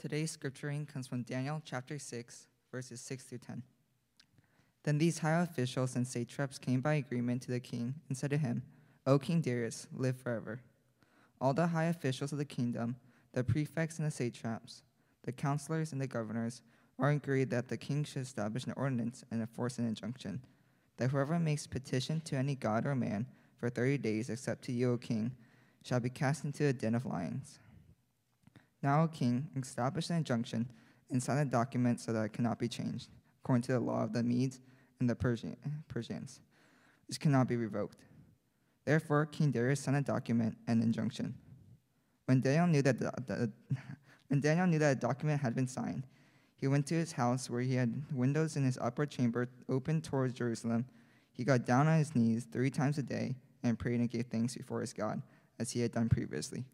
Today's scripture reading comes from Daniel chapter 6, verses 6 through 10. Then these high officials and satraps came by agreement to the king and said to him, O King Darius, live forever. All the high officials of the kingdom, the prefects and the satraps, the counselors and the governors, are agreed that the king should establish an ordinance and enforce an injunction that whoever makes petition to any god or man for thirty days except to you, O king, shall be cast into a den of lions. Now, O king, establish an injunction and sign a document so that it cannot be changed, according to the law of the Medes and the Persian, Persians. This cannot be revoked. Therefore, King Darius signed a document and injunction. When Daniel knew that the, the, when Daniel knew that a document had been signed, he went to his house where he had windows in his upper chamber open towards Jerusalem. He got down on his knees three times a day and prayed and gave thanks before his God, as he had done previously.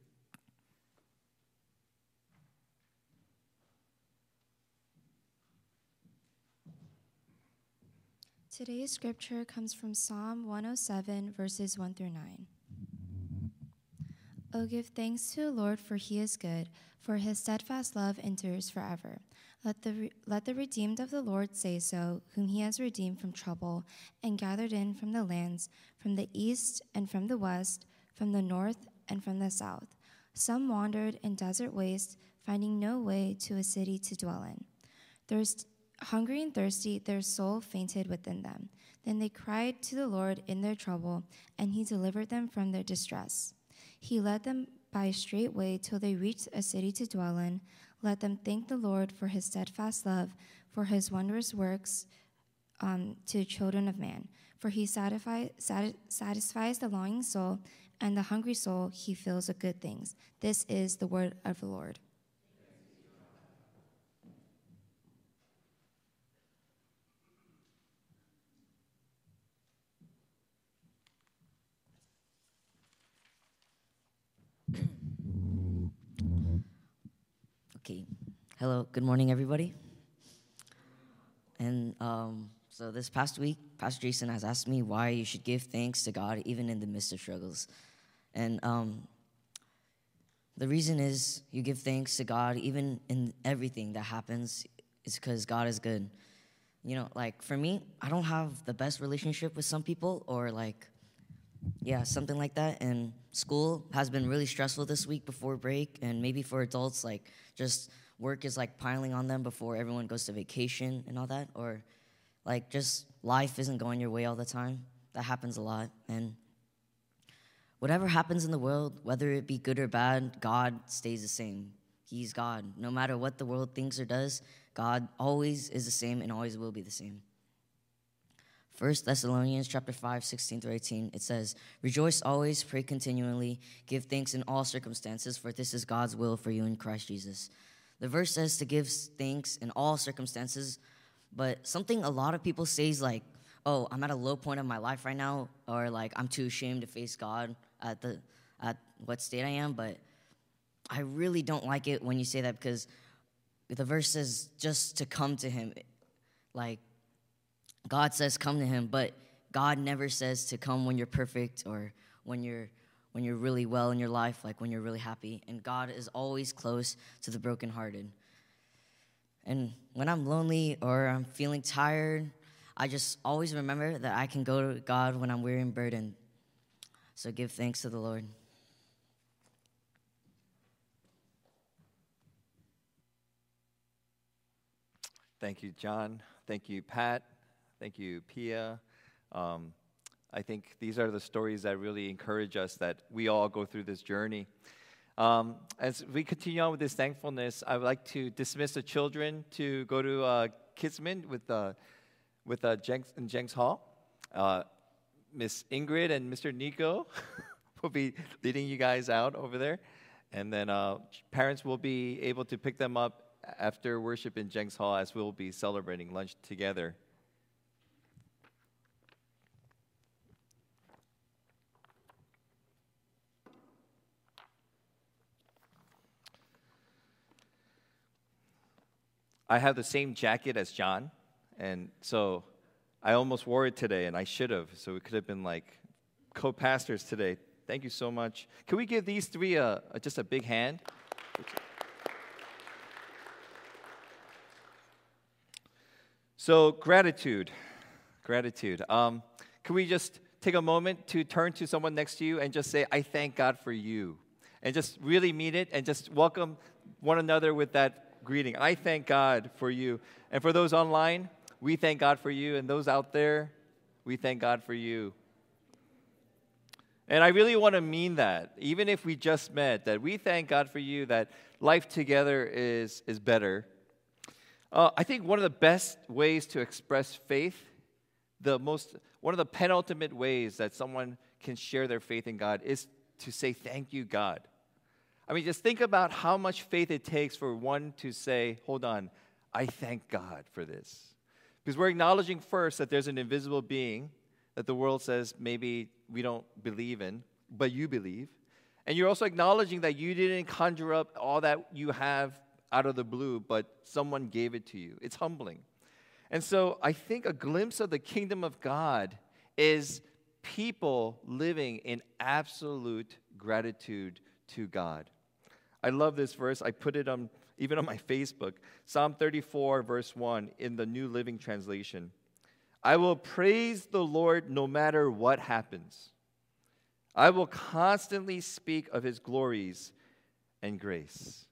Today's scripture comes from Psalm 107, verses 1 through 9. Oh, give thanks to the Lord, for he is good, for his steadfast love endures forever. Let the, re- let the redeemed of the Lord say so, whom he has redeemed from trouble and gathered in from the lands, from the east and from the west, from the north and from the south. Some wandered in desert waste, finding no way to a city to dwell in. Thirst, hungry and thirsty, their soul fainted within them. Then they cried to the Lord in their trouble, and he delivered them from their distress. He led them by a straight way till they reached a city to dwell in. Let them thank the Lord for his steadfast love, for his wondrous works um, to children of man. For he satisfy, sati- satisfies the longing soul, and the hungry soul he fills with good things. This is the word of the Lord. Okay. Hello. Good morning, everybody. And um, so this past week, Pastor Jason has asked me why you should give thanks to God even in the midst of struggles. And um, the reason is you give thanks to God even in everything that happens is because God is good. You know, like for me, I don't have the best relationship with some people or like yeah, something like that. And school has been really stressful this week before break, and maybe for adults, like just work is like piling on them before everyone goes to vacation and all that, or like just life isn't going your way all the time. That happens a lot. And whatever happens in the world, whether it be good or bad, God stays the same. He's God. No matter what the world thinks or does, God always is the same and always will be the same. 1 Thessalonians chapter 5, 16 through 18, it says, Rejoice always, pray continually, give thanks in all circumstances, for this is God's will for you in Christ Jesus. The verse says to give thanks in all circumstances, but something a lot of people say is like, oh, I'm at a low point of my life right now, or like I'm too ashamed to face God at the at what state I am, but I really don't like it when you say that because the verse says just to come to him. Like God says come to him, but God never says to come when you're perfect or when you're when you're really well in your life, like when you're really happy. And God is always close to the brokenhearted. And when I'm lonely or I'm feeling tired, I just always remember that I can go to God when I'm weary and burdened. So give thanks to the Lord. Thank you, John. Thank you, Pat. Thank you, Pia. Um, I think these are the stories that really encourage us that we all go through this journey. Um, as we continue on with this thankfulness, I would like to dismiss the children to go to uh, with, uh, with uh, Jenks, in Jenks Hall. Uh, Miss Ingrid and Mr. Nico will be leading you guys out over there. And then uh, parents will be able to pick them up after worship in Jenks Hall as we'll be celebrating lunch together. I have the same jacket as John, and so I almost wore it today, and I should have. So we could have been like co pastors today. Thank you so much. Can we give these three a, a just a big hand? So, gratitude. Gratitude. Um, can we just take a moment to turn to someone next to you and just say, I thank God for you? And just really mean it and just welcome one another with that greeting. I thank God for you. And for those online, we thank God for you. And those out there, we thank God for you. And I really want to mean that, even if we just met, that we thank God for you, that life together is, is better. Uh, I think one of the best ways to express faith, the most, one of the penultimate ways that someone can share their faith in God is to say, Thank you, God. I mean, just think about how much faith it takes for one to say, Hold on, I thank God for this. Because we're acknowledging first that there's an invisible being that the world says maybe we don't believe in, but you believe. And you're also acknowledging that you didn't conjure up all that you have out of the blue, but someone gave it to you. It's humbling. And so I think a glimpse of the kingdom of God is people living in absolute gratitude to God. I love this verse. I put it on even on my Facebook. Psalm 34, verse 1 in the New Living Translation. I will praise the Lord no matter what happens. I will constantly speak of his glories and grace.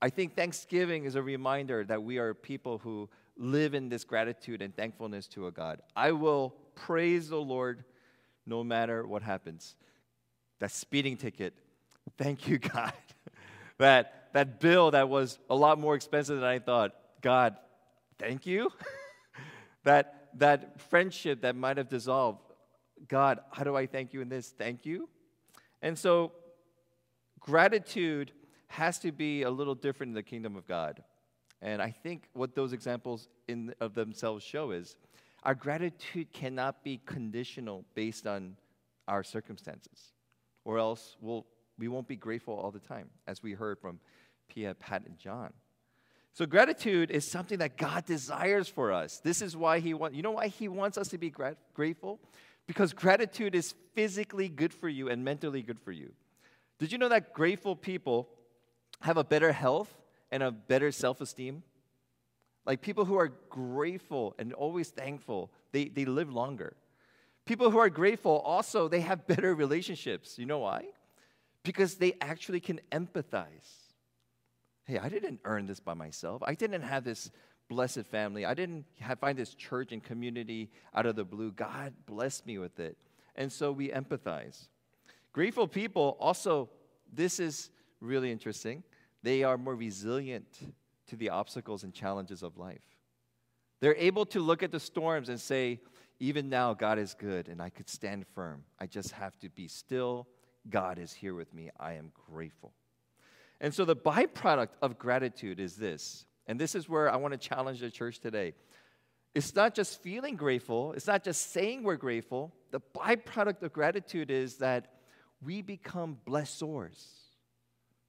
I think Thanksgiving is a reminder that we are people who live in this gratitude and thankfulness to a God. I will praise the Lord no matter what happens. That speeding ticket, thank you, God. that, that bill that was a lot more expensive than I thought, God, thank you. that, that friendship that might have dissolved, God, how do I thank you in this? Thank you. And so, gratitude has to be a little different in the kingdom of God. And I think what those examples in, of themselves show is our gratitude cannot be conditional based on our circumstances, or else we'll, we won't be grateful all the time, as we heard from Pia, Pat, and John. So gratitude is something that God desires for us. This is why He wants. You know why He wants us to be grat- grateful? Because gratitude is physically good for you and mentally good for you. Did you know that grateful people have a better health and a better self esteem? Like people who are grateful and always thankful, they, they live longer. People who are grateful also, they have better relationships. You know why? Because they actually can empathize. Hey, I didn't earn this by myself. I didn't have this blessed family. I didn't have, find this church and community out of the blue. God blessed me with it. And so we empathize. Grateful people also, this is really interesting. They are more resilient to the obstacles and challenges of life. They're able to look at the storms and say, even now, God is good and I could stand firm. I just have to be still. God is here with me. I am grateful. And so, the byproduct of gratitude is this, and this is where I want to challenge the church today. It's not just feeling grateful, it's not just saying we're grateful. The byproduct of gratitude is that we become blessors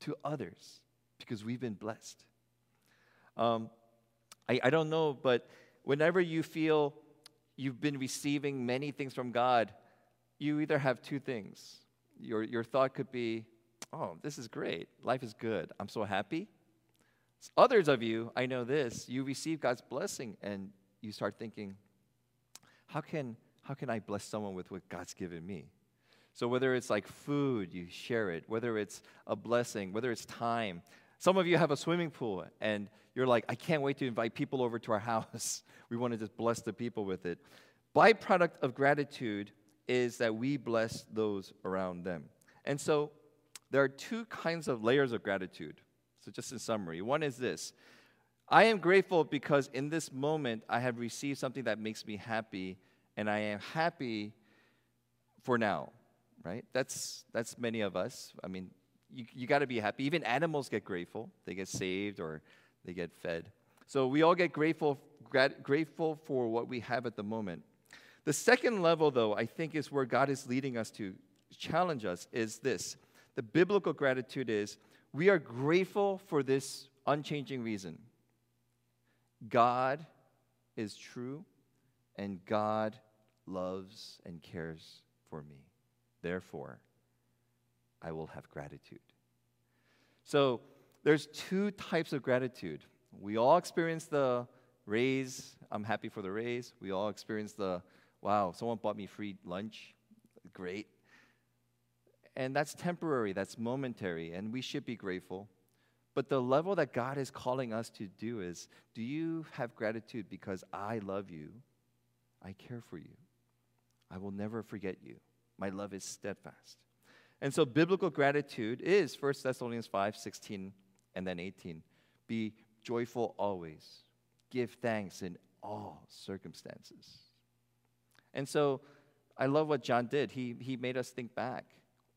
to others because we've been blessed. Um, I, I don't know, but whenever you feel you've been receiving many things from God, you either have two things. Your, your thought could be, oh, this is great. Life is good. I'm so happy. Others of you, I know this, you receive God's blessing and you start thinking, how can, how can I bless someone with what God's given me? So, whether it's like food, you share it, whether it's a blessing, whether it's time. Some of you have a swimming pool and you're like, I can't wait to invite people over to our house. we want to just bless the people with it. Byproduct of gratitude is that we bless those around them. And so, there are two kinds of layers of gratitude. So, just in summary, one is this I am grateful because in this moment I have received something that makes me happy, and I am happy for now right? That's, that's many of us. I mean, you, you got to be happy. Even animals get grateful, they get saved or they get fed. So we all get grateful, grat- grateful for what we have at the moment. The second level, though, I think is where God is leading us to challenge us is this. The biblical gratitude is we are grateful for this unchanging reason God is true, and God loves and cares for me. Therefore, I will have gratitude. So, there's two types of gratitude. We all experience the raise. I'm happy for the raise. We all experience the wow, someone bought me free lunch. Great. And that's temporary, that's momentary, and we should be grateful. But the level that God is calling us to do is do you have gratitude because I love you? I care for you. I will never forget you. My love is steadfast. And so biblical gratitude is 1 Thessalonians 5 16 and then 18. Be joyful always, give thanks in all circumstances. And so I love what John did. He, he made us think back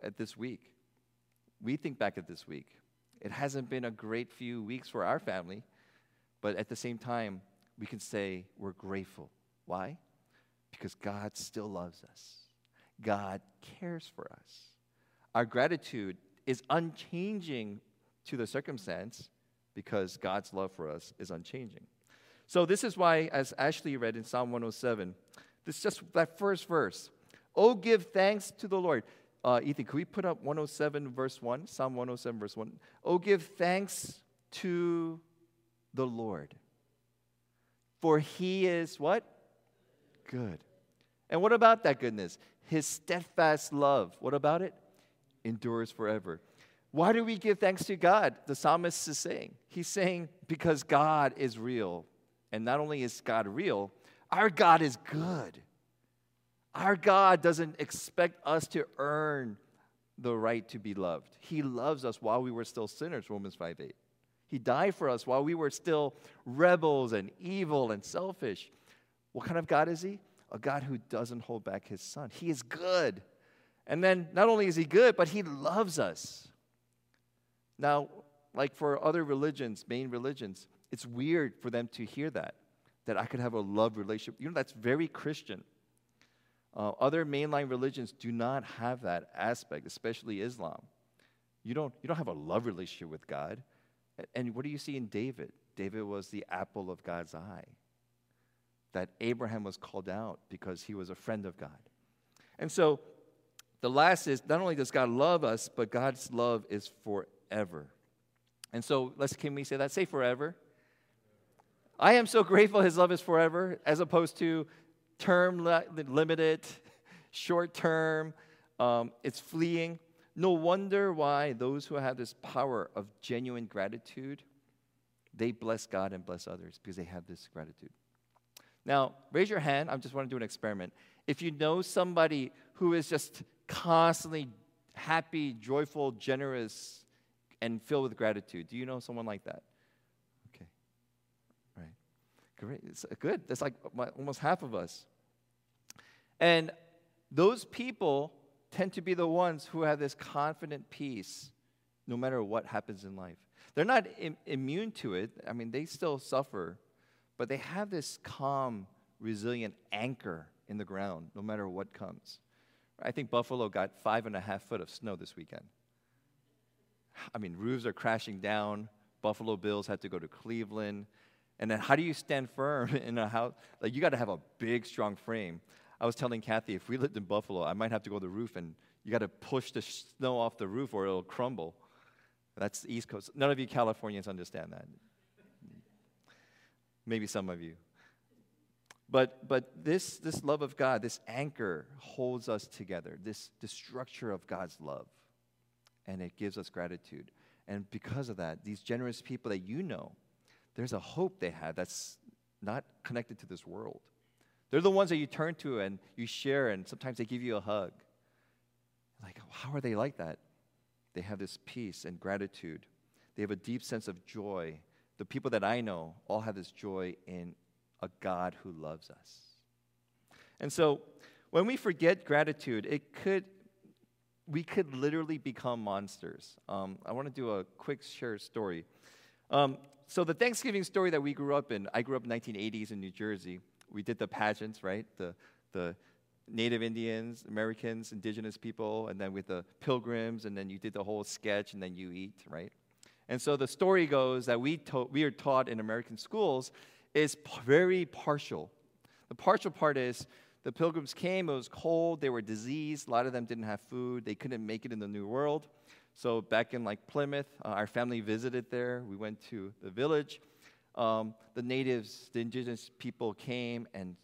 at this week. We think back at this week. It hasn't been a great few weeks for our family, but at the same time, we can say we're grateful. Why? Because God still loves us, God cares for us. Our gratitude is unchanging to the circumstance because God's love for us is unchanging. So, this is why, as Ashley read in Psalm 107, this is just that first verse. Oh, give thanks to the Lord. Uh, Ethan, could we put up 107 verse 1? Psalm 107 verse 1. Oh, give thanks to the Lord. For he is what? Good. And what about that goodness? His steadfast love. What about it? Endures forever. Why do we give thanks to God? The psalmist is saying. He's saying because God is real. And not only is God real, our God is good. Our God doesn't expect us to earn the right to be loved. He loves us while we were still sinners, Romans 5 8. He died for us while we were still rebels and evil and selfish. What kind of God is He? A God who doesn't hold back His Son. He is good. And then not only is He good, but He loves us. Now, like for other religions, main religions, it's weird for them to hear that, that I could have a love relationship. You know, that's very Christian. Uh, other mainline religions do not have that aspect, especially Islam. You don't, you don't have a love relationship with God. And what do you see in David? David was the apple of God's eye. That Abraham was called out because he was a friend of God. And so the last is not only does God love us, but God's love is forever. And so let's can we say that? Say forever. I am so grateful his love is forever, as opposed to term limited, short term, um, it's fleeing. No wonder why those who have this power of genuine gratitude, they bless God and bless others because they have this gratitude. Now, raise your hand. I just want to do an experiment. If you know somebody who is just constantly happy, joyful, generous, and filled with gratitude, do you know someone like that? Great. It's uh, good. That's like uh, almost half of us. And those people tend to be the ones who have this confident peace no matter what happens in life. They're not Im- immune to it. I mean, they still suffer, but they have this calm, resilient anchor in the ground no matter what comes. I think Buffalo got five and a half foot of snow this weekend. I mean, roofs are crashing down. Buffalo Bills had to go to Cleveland. And then, how do you stand firm in a house? Like, you got to have a big, strong frame. I was telling Kathy, if we lived in Buffalo, I might have to go to the roof and you got to push the snow off the roof or it'll crumble. That's the East Coast. None of you Californians understand that. Maybe some of you. But, but this, this love of God, this anchor holds us together, this, this structure of God's love. And it gives us gratitude. And because of that, these generous people that you know, there's a hope they have that's not connected to this world. They're the ones that you turn to and you share, and sometimes they give you a hug. Like, how are they like that? They have this peace and gratitude. They have a deep sense of joy. The people that I know all have this joy in a God who loves us. And so, when we forget gratitude, it could we could literally become monsters. Um, I want to do a quick share story. Um, so the Thanksgiving story that we grew up in, I grew up in the 1980s in New Jersey we did the pageants, right? The, the Native Indians, Americans, indigenous people, and then with the pilgrims, and then you did the whole sketch, and then you eat, right? And so the story goes that we, to- we are taught in American schools is p- very partial. The partial part is the pilgrims came, it was cold, they were diseased, a lot of them didn't have food, they couldn't make it in the New World. So back in like Plymouth, uh, our family visited there. We went to the village. um, the natives, the indigenous people came and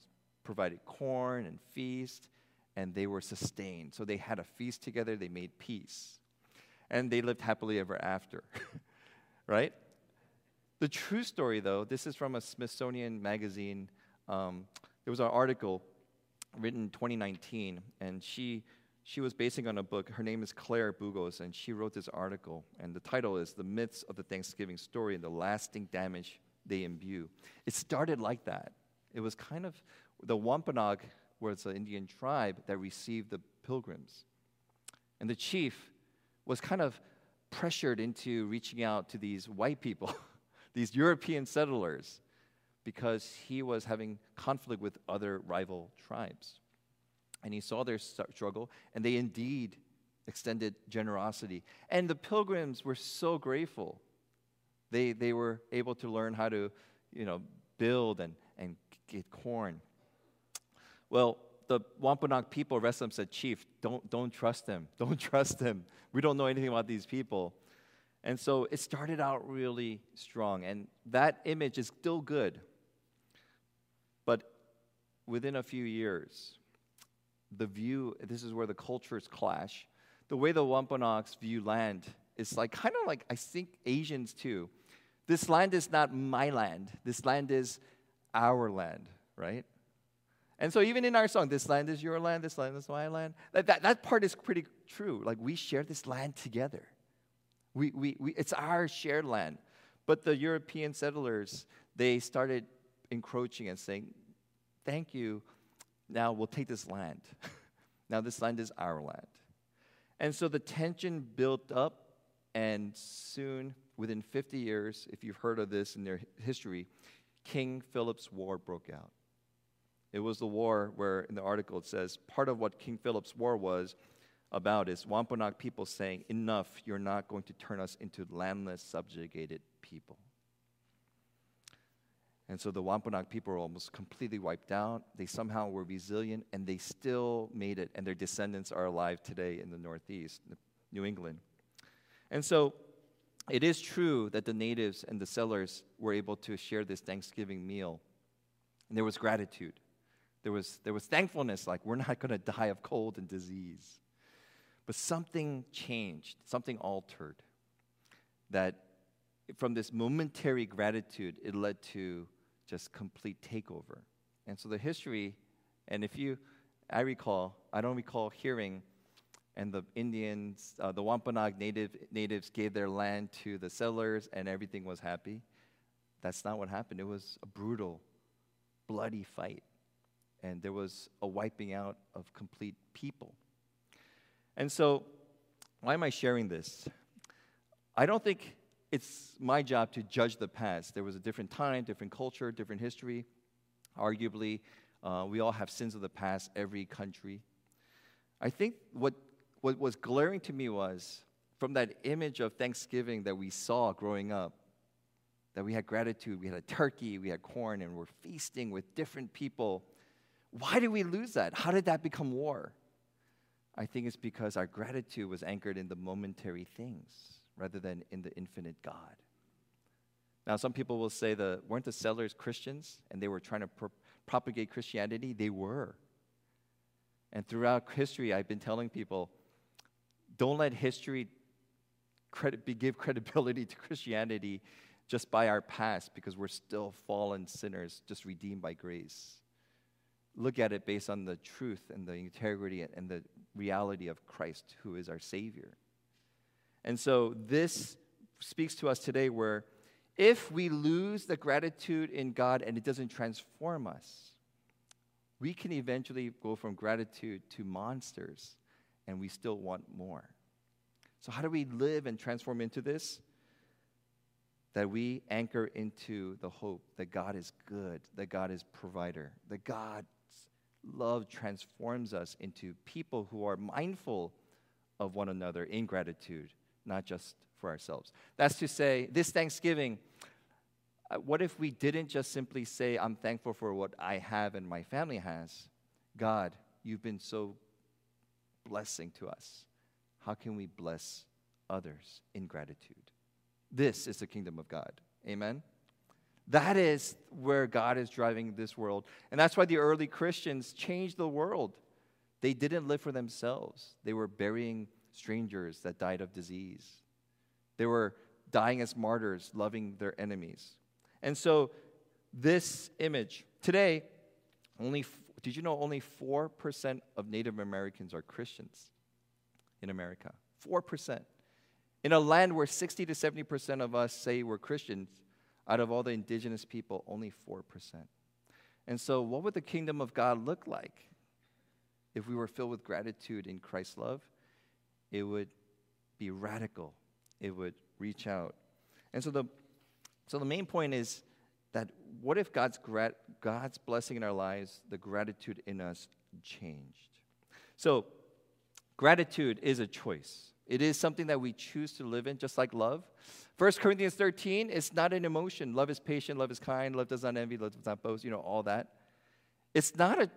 provided corn and feast, and they were sustained. So they had a feast together, they made peace. And they lived happily ever after, right? The true story, though, this is from a Smithsonian magazine. Um, there was an article written in 2019, and she she was basing on a book. Her name is Claire Bugos, and she wrote this article. And the title is The Myths of the Thanksgiving Story and the Lasting Damage They Imbue. It started like that. It was kind of the Wampanoag was an Indian tribe that received the pilgrims. And the chief was kind of pressured into reaching out to these white people, these European settlers, because he was having conflict with other rival tribes. And he saw their struggle, and they indeed extended generosity. And the pilgrims were so grateful. They, they were able to learn how to, you know, build and, and get corn. Well, the Wampanoag people arrested him said, Chief, don't, don't trust them. Don't trust them. We don't know anything about these people. And so it started out really strong. And that image is still good. But within a few years, the view, this is where the cultures clash. The way the Wampanoags view land is like kind of like I think Asians too. This land is not my land. This land is our land, right? And so even in our song, this land is your land, this land is my land, that, that, that part is pretty true. Like we share this land together. We, we, we, it's our shared land. But the European settlers, they started encroaching and saying, thank you, now we'll take this land. now this land is our land. And so the tension built up, and soon, within 50 years, if you've heard of this in their history, King Philip's War broke out. It was the war where, in the article, it says part of what King Philip's War was about is Wampanoag people saying, Enough, you're not going to turn us into landless, subjugated people. And so the Wampanoag people were almost completely wiped out. They somehow were resilient and they still made it, and their descendants are alive today in the Northeast, New England. And so it is true that the natives and the settlers were able to share this Thanksgiving meal. And there was gratitude. There was, there was thankfulness, like we're not going to die of cold and disease. But something changed, something altered. That from this momentary gratitude, it led to just complete takeover. And so the history, and if you, I recall, I don't recall hearing, and the Indians, uh, the Wampanoag native, natives gave their land to the settlers and everything was happy. That's not what happened. It was a brutal, bloody fight. And there was a wiping out of complete people. And so, why am I sharing this? I don't think it's my job to judge the past. There was a different time, different culture, different history. Arguably, uh, we all have sins of the past, every country. I think what, what was glaring to me was from that image of Thanksgiving that we saw growing up, that we had gratitude, we had a turkey, we had corn, and we're feasting with different people. Why did we lose that? How did that become war? I think it's because our gratitude was anchored in the momentary things rather than in the infinite God. Now, some people will say the weren't the settlers Christians and they were trying to pro- propagate Christianity? They were. And throughout history, I've been telling people don't let history credit, give credibility to Christianity just by our past because we're still fallen sinners, just redeemed by grace. Look at it based on the truth and the integrity and the reality of Christ, who is our Savior. And so this speaks to us today where if we lose the gratitude in God and it doesn't transform us, we can eventually go from gratitude to monsters and we still want more. So, how do we live and transform into this? That we anchor into the hope that God is good, that God is provider, that God's love transforms us into people who are mindful of one another in gratitude not just for ourselves. That's to say, this Thanksgiving, uh, what if we didn't just simply say, I'm thankful for what I have and my family has? God, you've been so blessing to us. How can we bless others in gratitude? This is the kingdom of God. Amen? That is where God is driving this world. And that's why the early Christians changed the world. They didn't live for themselves, they were burying strangers that died of disease. They were dying as martyrs, loving their enemies. And so, this image, today, only, did you know only 4% of Native Americans are Christians in America? 4%. In a land where 60 to 70% of us say we're Christians, out of all the indigenous people, only 4%. And so, what would the kingdom of God look like if we were filled with gratitude in Christ's love? It would be radical, it would reach out. And so, the, so the main point is that what if God's, God's blessing in our lives, the gratitude in us changed? So, gratitude is a choice. It is something that we choose to live in, just like love. 1 Corinthians 13 it's not an emotion. Love is patient, love is kind, love does not envy, love does not boast, you know, all that. It's not an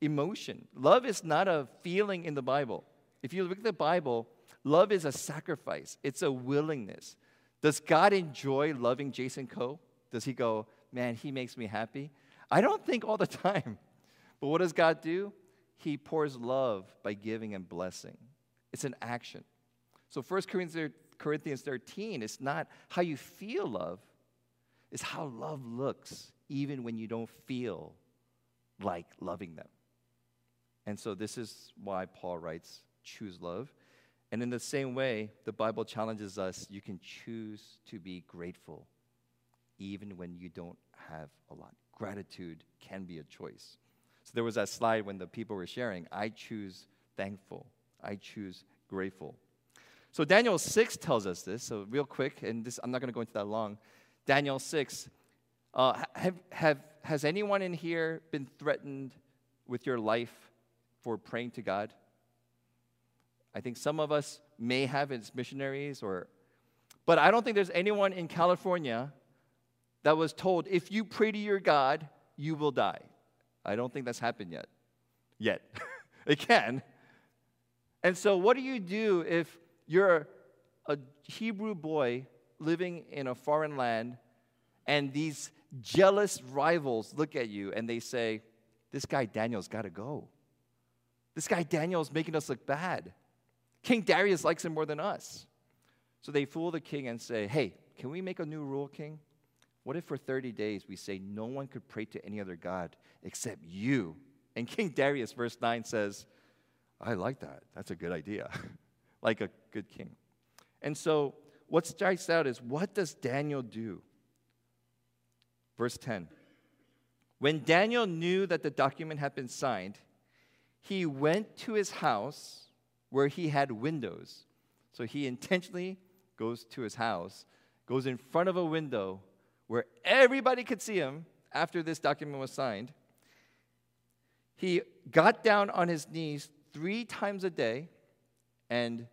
emotion. Love is not a feeling in the Bible. If you look at the Bible, love is a sacrifice, it's a willingness. Does God enjoy loving Jason Coe? Does he go, man, he makes me happy? I don't think all the time. But what does God do? He pours love by giving and blessing. It's an action. So 1 Corinthians 13 is not how you feel love, it's how love looks, even when you don't feel like loving them. And so this is why Paul writes, choose love. And in the same way, the Bible challenges us you can choose to be grateful even when you don't have a lot. Gratitude can be a choice. So there was that slide when the people were sharing I choose thankful, I choose grateful. So Daniel 6 tells us this. So real quick, and this I'm not going to go into that long. Daniel 6. Uh, have, have, has anyone in here been threatened with your life for praying to God? I think some of us may have as missionaries or but I don't think there's anyone in California that was told if you pray to your God, you will die. I don't think that's happened yet. Yet. it can. And so what do you do if you're a Hebrew boy living in a foreign land, and these jealous rivals look at you and they say, This guy Daniel's got to go. This guy Daniel's making us look bad. King Darius likes him more than us. So they fool the king and say, Hey, can we make a new rule, king? What if for 30 days we say no one could pray to any other God except you? And King Darius, verse 9 says, I like that. That's a good idea. like a good king. And so, what strikes out is what does Daniel do? Verse 10. When Daniel knew that the document had been signed, he went to his house where he had windows. So he intentionally goes to his house, goes in front of a window where everybody could see him after this document was signed. He got down on his knees three times a day and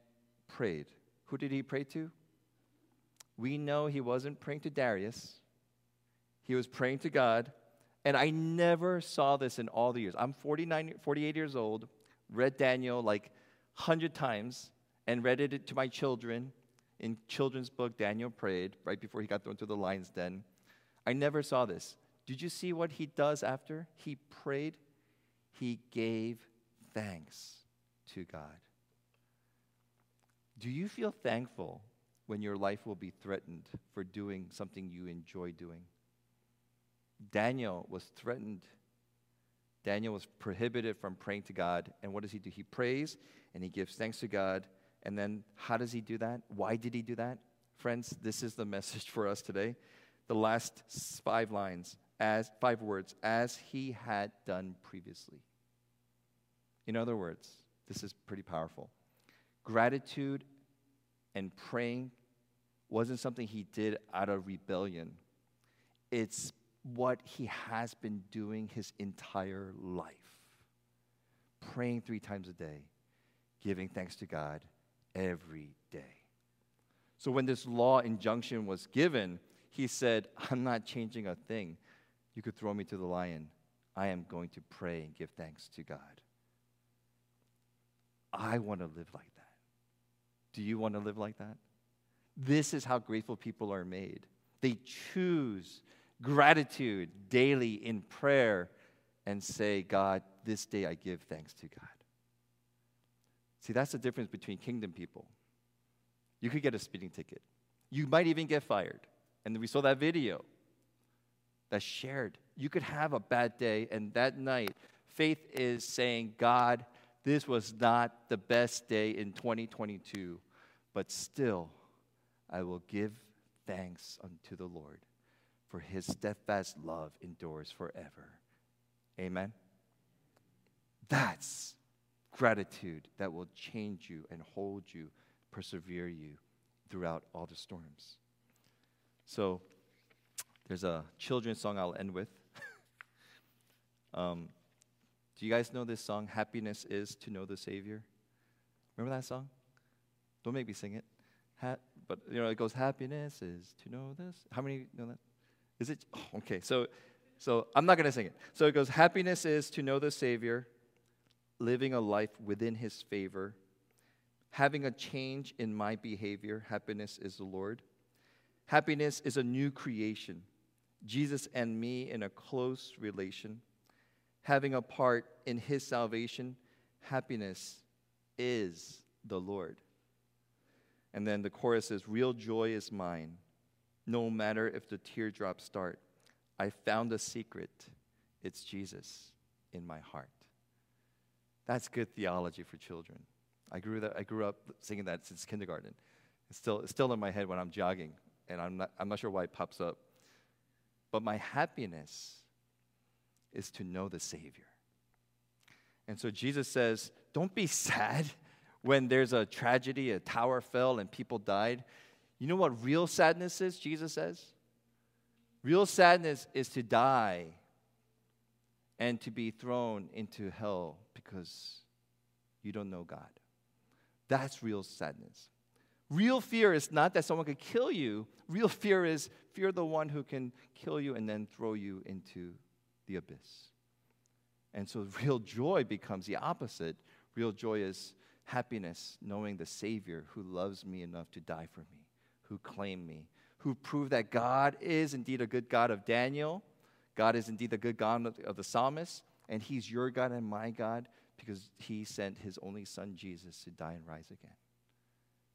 prayed. Who did he pray to? We know he wasn't praying to Darius, he was praying to God. And I never saw this in all the years. I'm 49, 48 years old, read Daniel like 100 times, and read it to my children. In children's book, Daniel prayed right before he got thrown to the lion's den. I never saw this. Did you see what he does after? He prayed, he gave thanks to God. Do you feel thankful when your life will be threatened for doing something you enjoy doing? Daniel was threatened. Daniel was prohibited from praying to God. And what does he do? He prays and he gives thanks to God. And then how does he do that? Why did he do that? Friends, this is the message for us today. The last five lines, as five words, as he had done previously. In other words, this is pretty powerful. Gratitude and praying wasn't something he did out of rebellion, it's what he has been doing his entire life. Praying three times a day, giving thanks to God every day. So when this law injunction was given, he said, I'm not changing a thing. You could throw me to the lion. I am going to pray and give thanks to God. I want to live like that. Do you want to live like that? This is how grateful people are made. They choose gratitude daily in prayer and say, God, this day I give thanks to God. See, that's the difference between kingdom people. You could get a speeding ticket, you might even get fired. And we saw that video that shared. You could have a bad day, and that night, faith is saying, God, this was not the best day in 2022, but still, I will give thanks unto the Lord, for his steadfast love endures forever. Amen. That's gratitude that will change you and hold you, persevere you throughout all the storms. So, there's a children's song I'll end with. um, do you guys know this song, Happiness is to Know the Savior? Remember that song? Don't make me sing it. Ha- but you know, it goes, Happiness is to know this. How many know that? Is it? Oh, okay, so, so I'm not going to sing it. So it goes, Happiness is to know the Savior, living a life within His favor, having a change in my behavior. Happiness is the Lord. Happiness is a new creation Jesus and me in a close relation, having a part in his salvation, happiness is the Lord. And then the chorus is Real joy is mine, no matter if the teardrops start. I found a secret, it's Jesus in my heart. That's good theology for children. I grew, that, I grew up singing that since kindergarten. It's still, it's still in my head when I'm jogging, and I'm not, I'm not sure why it pops up. But my happiness is to know the Savior. And so Jesus says, Don't be sad when there's a tragedy, a tower fell, and people died. You know what real sadness is, Jesus says? Real sadness is to die and to be thrown into hell because you don't know God. That's real sadness. Real fear is not that someone could kill you. Real fear is fear the one who can kill you and then throw you into the abyss. And so real joy becomes the opposite. Real joy is happiness, knowing the Savior who loves me enough to die for me, who claim me, who prove that God is indeed a good God of Daniel. God is indeed the good God of the psalmist, and He's your God and my God because He sent His only Son, Jesus, to die and rise again.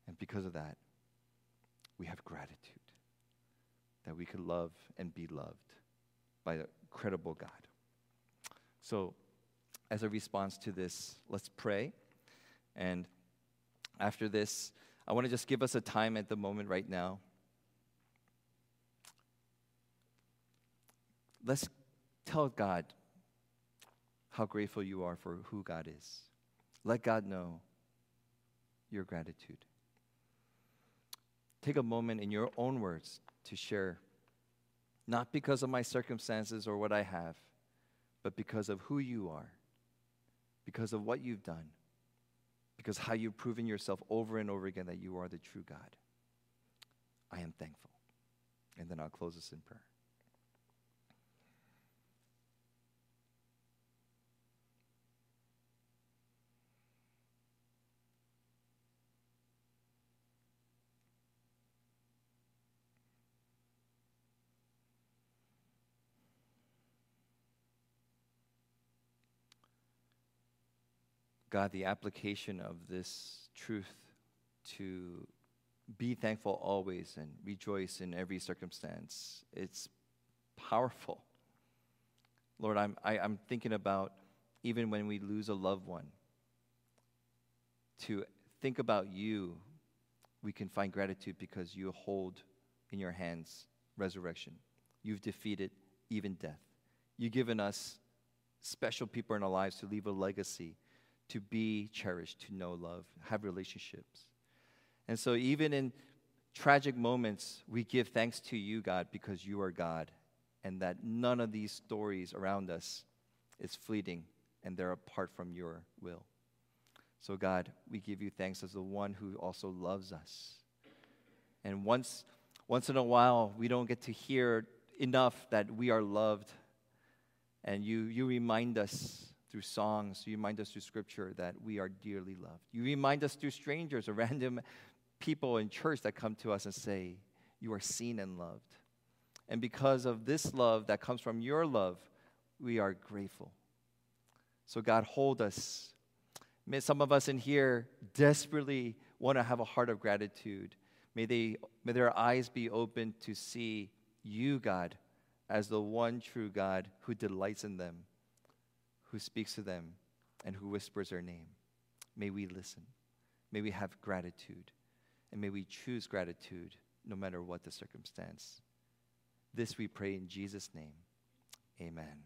And because of that, we have gratitude that we could love and be loved by a credible God. So, as a response to this, let's pray. And after this, I want to just give us a time at the moment right now. Let's tell God how grateful you are for who God is. Let God know your gratitude take a moment in your own words to share, not because of my circumstances or what I have, but because of who you are, because of what you've done, because how you've proven yourself over and over again that you are the true God. I am thankful. And then I'll close this in prayer. God, the application of this truth to be thankful always and rejoice in every circumstance, it's powerful. Lord, I'm, I, am i am thinking about even when we lose a loved one, to think about you, we can find gratitude because you hold in your hands resurrection. You've defeated even death. You've given us special people in our lives to leave a legacy to be cherished, to know love, have relationships. And so, even in tragic moments, we give thanks to you, God, because you are God, and that none of these stories around us is fleeting and they're apart from your will. So, God, we give you thanks as the one who also loves us. And once, once in a while, we don't get to hear enough that we are loved. And you, you remind us through songs. You remind us through scripture that we are dearly loved. You remind us through strangers or random people in church that come to us and say, You are seen and loved. And because of this love that comes from your love, we are grateful. So, God, hold us. May some of us in here desperately want to have a heart of gratitude. May, they, may their eyes be open to see you, God, as the one true God who delights in them, who speaks to them, and who whispers their name. May we listen. May we have gratitude. And may we choose gratitude no matter what the circumstance. This we pray in Jesus' name. Amen.